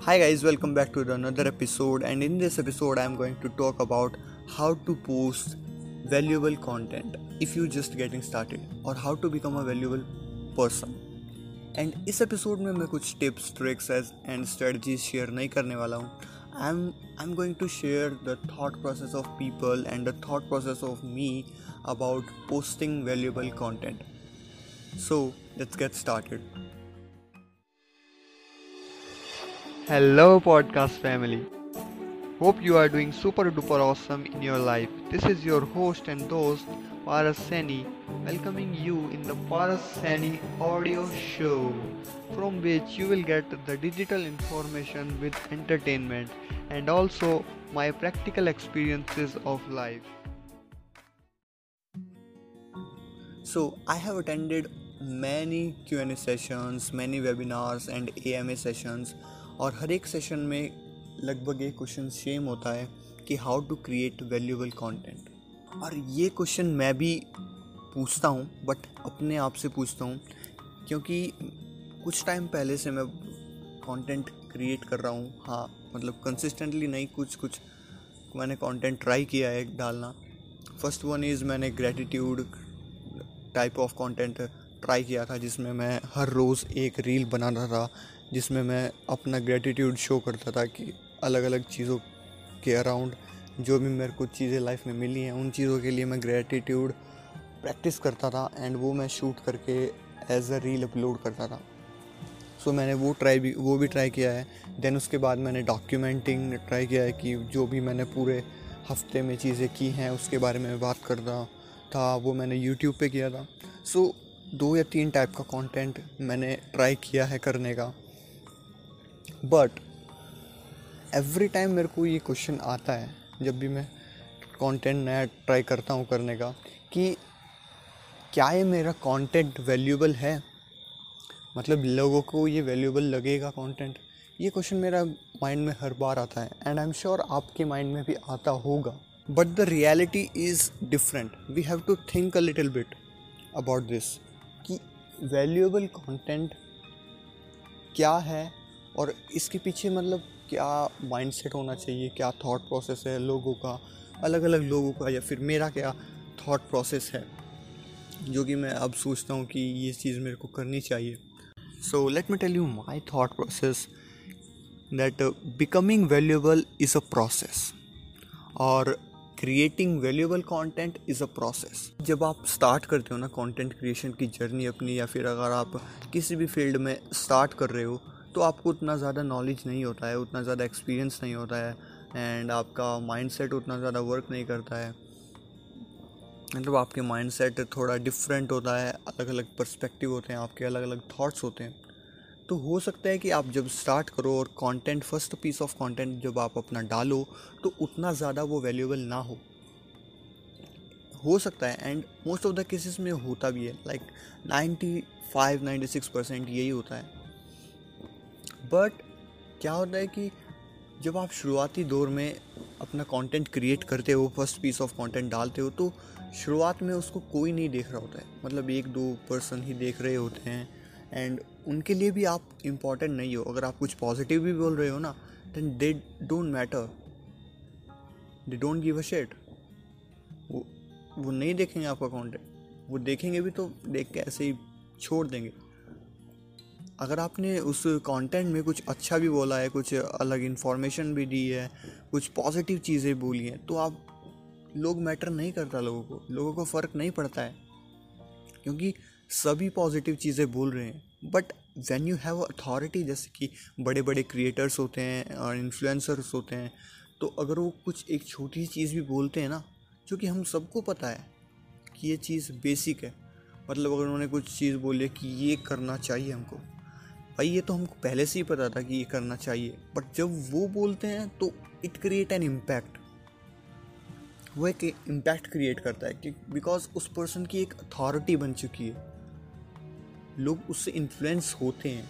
Hi guys, welcome back to another episode and in this episode I am going to talk about how to post valuable content if you just getting started or how to become a valuable person. And इस episode में मैं कुछ tips tricks and strategies share नहीं करने वाला हूँ I am I am going to share the thought process of people and the thought process of me about posting valuable content so let's get started Hello, podcast family. Hope you are doing super duper awesome in your life. This is your host and host, Paras Sani, welcoming you in the Paras Sani audio show, from which you will get the digital information with entertainment and also my practical experiences of life. So, I have attended many Q&A sessions, many webinars and AMA sessions और हर एक session में लगभग एक question same होता है कि how to create valuable content और ये क्वेश्चन मैं भी पूछता हूँ बट अपने आप से पूछता हूँ, क्योंकि कुछ टाइम पहले से मैं कंटेंट क्रिएट कर रहा हूँ। हाँ मतलब कंसिस्टेंटली नहीं, कुछ कुछ मैंने कंटेंट ट्राई किया है डालना। फ़र्स्ट वन इज़ मैंने gratitude type of content try किया था, जिसमें मैं हर रोज़ एक रील बनाता था। जिसमें मैं अपना ग्रेटिट्यूड शो करता था कि अलग अलग चीज़ों के अराउंड जो भी मेरे को चीज़ें लाइफ में मिली हैं उन चीज़ों के लिए मैं ग्रेटिट्यूड प्रैक्टिस करता था एंड वो मैं शूट करके एज अ रील अपलोड करता था। सो so, मैंने वो ट्राई भी वो भी ट्राई किया है। देन उसके बाद मैंने डॉक्यूमेंटिंग ट्राई किया है कि जो भी मैंने पूरे हफ़्ते में चीज़ें की हैं उसके बारे में बात करता था वो मैंने यूट्यूब पे किया था। सो so, दो या तीन टाइप का कंटेंट मैंने ट्राई किया है करने का। बट एवरी टाइम मेरे को ये क्वेश्चन आता है, जब भी मैं कंटेंट नया ट्राई करता हूँ करने का, कि क्या ये मेरा कंटेंट वैल्यूबल है? मतलब लोगों को ये वैल्यूबल लगेगा कंटेंट ये क्वेश्चन मेरा माइंड में हर बार आता है एंड आई एम श्योर आपके माइंड में भी आता होगा। But the reality is different we have to think a little bit about this कि वैल्यूएबल कंटेंट क्या है? और इसके पीछे मतलब क्या माइंडसेट होना चाहिए, क्या थॉट प्रोसेस है लोगों का अलग अलग लोगों का या फिर मेरा क्या थॉट प्रोसेस है, जो कि मैं अब सोचता हूँ कि ये चीज़ मेरे को करनी चाहिए। So let me tell you my thought process that becoming valuable is a process और creating valuable content is a process जब आप स्टार्ट करते हो ना कंटेंट क्रिएशन की जर्नी अपनी या फिर अगर आप किसी भी फ़ील्ड में स्टार्ट कर रहे हो तो आपको उतना ज़्यादा नॉलेज नहीं होता है, उतना ज़्यादा एक्सपीरियंस नहीं होता है एंड आपका माइंडसेट उतना ज़्यादा वर्क नहीं करता है। मतलब आपके माइंडसेट थोड़ा डिफरेंट होता है अलग अलग पर्सपेक्टिव होते हैं, आपके अलग अलग थॉट्स होते हैं। तो हो सकता है कि आप जब स्टार्ट करो और content first piece of content जब आप अपना डालो तो उतना ज़्यादा वो वैल्यूएबल ना हो। हो सकता है and most of the cases में होता भी है like ninety five ninety six percent यही होता है। बट क्या होता है कि जब आप शुरुआती दौर में अपना कंटेंट क्रिएट करते हो फ़र्स्ट पीस ऑफ़ कंटेंट डालते हो तो शुरुआत में उसको कोई नहीं देख रहा होता है। मतलब एक दो पर्सन ही देख रहे होते हैं एंड उनके लिए भी आप इंपॉर्टेंट नहीं हो। अगर आप कुछ पॉजिटिव भी बोल रहे हो ना then they don't matter they don't give a shit वो वो नहीं देखेंगे आपका कंटेंट वो देखेंगे भी तो देख के ऐसे ही छोड़ देंगे। अगर आपने उस कंटेंट में कुछ अच्छा भी बोला है, कुछ अलग इन्फॉर्मेशन भी दी है, कुछ पॉजिटिव चीज़ें बोली हैं तो आप लोग मैटर नहीं करता लोगों को। लोगों को फ़र्क नहीं पड़ता है। क्योंकि सभी पॉजिटिव चीज़ें बोल रहे हैं। But when you have authority जैसे कि बड़े बड़े क्रिएटर्स होते हैं और इन्फ्लुएंसर्स होते हैं तो अगर वो कुछ एक छोटी सी चीज़ भी बोलते हैं ना, जो कि हम सबको पता है कि ये चीज़ बेसिक है। मतलब अगर उन्होंने कुछ चीज़ बोली कि ये करना चाहिए हमको। भाई, ये तो हमको पहले से ही पता था कि ये करना चाहिए। बट जब वो बोलते हैं तो इट क्रिएट एन इम्पैक्ट वो एक इम्पैक्ट क्रिएट करता है कि बिकॉज़ उस पर्सन की एक अथॉरिटी बन चुकी है। लोग उससे इन्फ्लुएंस होते हैं।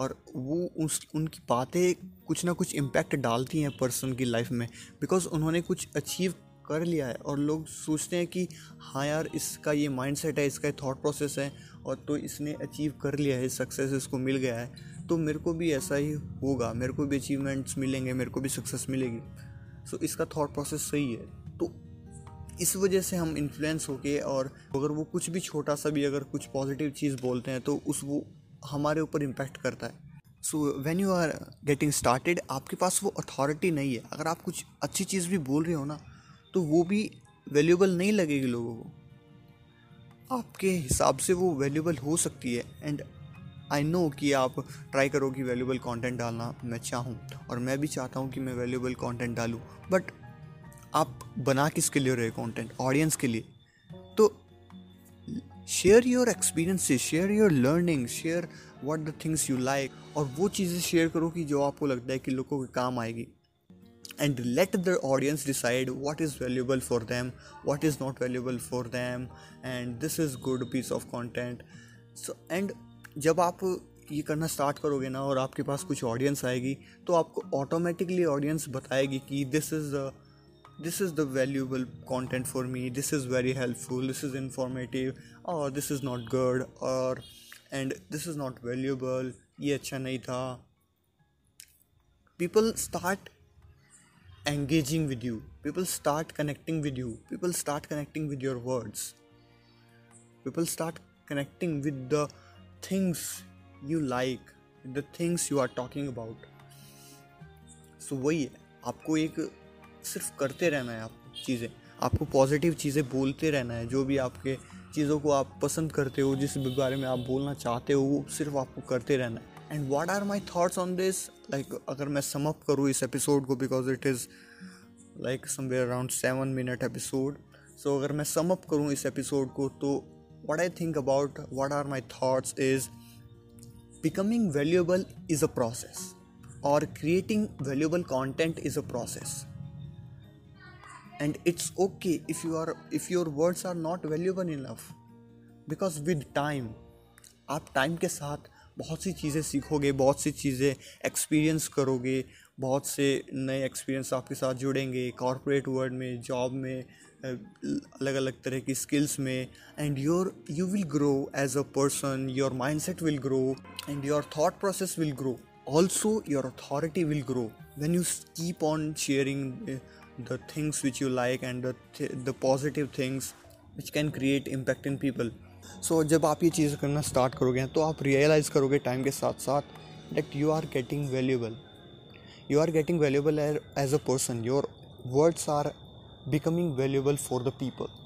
और वो उस, उनकी बातें कुछ ना कुछ इम्पैक्ट डालती हैं पर्सन की लाइफ में। बिकॉज़ उन्होंने कुछ अचीव कर लिया है और लोग सोचते हैं कि हाँ यार, इसका ये माइंडसेट है, इसका थॉट प्रोसेस है और तो इसने अचीव कर लिया है सक्सेस इसको मिल गया है। तो मेरे को भी ऐसा ही होगा, मेरे को भी अचीवमेंट्स मिलेंगे, मेरे को भी सक्सेस मिलेगी। सो इसका थॉट प्रोसेस सही है। तो इस वजह से हम इन्फ्लुएंस होके और अगर वो कुछ भी छोटा सा भी अगर कुछ पॉजिटिव चीज़ बोलते हैं तो उस वो हमारे ऊपर इम्पैक्ट करता है। So when you are getting started आपके पास वो अथॉरिटी नहीं है। अगर आप कुछ अच्छी चीज़ भी बोल रहे हो ना तो वो भी वैल्यूबल नहीं लगेगी लोगों को। आपके हिसाब से वो वैल्यूबल हो सकती है एंड आई नो कि आप ट्राई करो कि वैल्यूबल कंटेंट डालना मैं चाहूँ, और मैं भी चाहता हूँ कि मैं वैल्यूबल कंटेंट डालूँ। बट आप बना किसके लिए रहे कंटेंट ऑडियंस के लिए। तो share your experiences share your learning share what the things you like और वो चीज़ें शेयर करो कि जो आपको लगता है कि लोगों के काम आएगी। And let the audience decide what is valuable for them what is not valuable for them and this is good piece of content so and जब आप ये करना स्टार्ट करोगे ना और आपके पास कुछ ऑडियंस आएगी तो आपको ऑटोमेटिकली ऑडियंस बताएगी कि this is this is the valuable content for me this is very helpful this is informative or this is not good or and this is not valuable ye acha nahi tha people start engaging with you people start connecting with you people start connecting with your words people start connecting with the things you like the things you are talking about so वही है आपको एक सिर्फ़ करते रहना है आप चीज़ें आपको पॉजिटिव चीज़ें बोलते रहना है जो भी आपके चीज़ों को आप पसंद करते हो जिस बारे में आप बोलना चाहते हो वो सिर्फ़ आपको करते रहना है and what are my thoughts on this like अगर मैं समअप करूँ इस एपिसोड को because it is like somewhere around seven minute episode so अगर मैं समअप करूँ इस एपिसोड को तो what I think about what are my thoughts is becoming valuable is a process और creating valuable content is a process and it's okay if you are, if your words are not valuable enough. Because with time, आप time के साथ बहुत सी चीज़ें सीखोगे बहुत सी चीज़ें experience करोगे बहुत से नए एक्सपीरियंस आपके साथ जुड़ेंगे कॉरपोरेट वर्ल्ड में जॉब में अलग अलग तरह की स्किल्स में and your you will grow as a person your mindset will grow and your thought process will grow also your authority will grow when you keep on sharing which you like and the, th- the positive things which can create impact in people so so, जब आप ये चीज़ करना start करोगे तो आप realise करोगे time के साथ साथ that you are getting valuable you are getting valuable as a person your words are becoming valuable for the people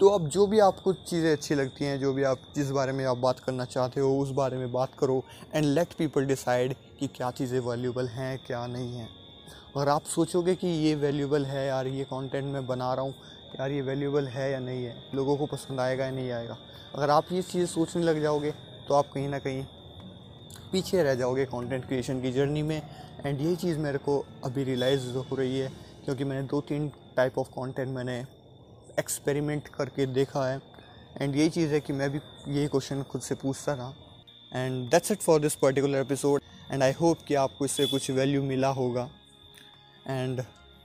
तो अब जो भी आपको चीज़ें अच्छी लगती हैं जो भी आप जिस बारे में आप बात करना चाहते हो उस बारे में बात करो एंड लेट पीपल डिसाइड कि क्या चीज़ें वैल्यूबल हैं क्या नहीं हैं। और आप सोचोगे कि ये वैल्यूबल है यार ये कंटेंट मैं बना रहा हूँ यार ये वैल्यूबल है या नहीं है? लोगों को पसंद आएगा या नहीं आएगा? अगर आप ये चीज़ सोचने लग जाओगे तो आप कहीं ना कहीं पीछे रह जाओगे कंटेंट क्रिएशन की जर्नी में। एंड ये चीज़ मेरे को अभी रियलाइज़ हो रही है, क्योंकि मैंने दो तीन टाइप ऑफ़ कंटेंट मैंने एक्सपेरिमेंट करके देखा है। एंड यही चीज़ है कि मैं भी यही क्वेश्चन खुद से पूछता रहा। And that's it for this particular episode and I hope कि आपको इससे कुछ वैल्यू मिला होगा। एंड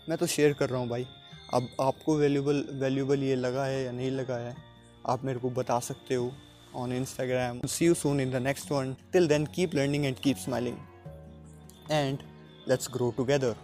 मैं तो शेयर कर रहा हूँ भाई। अब आपको वैल्यूबल वैल्यूबल ये लगा है या नहीं लगा है, आप मेरे को बता सकते हो on Instagram see you soon in the next one till then keep learning and keep smiling and let's grow together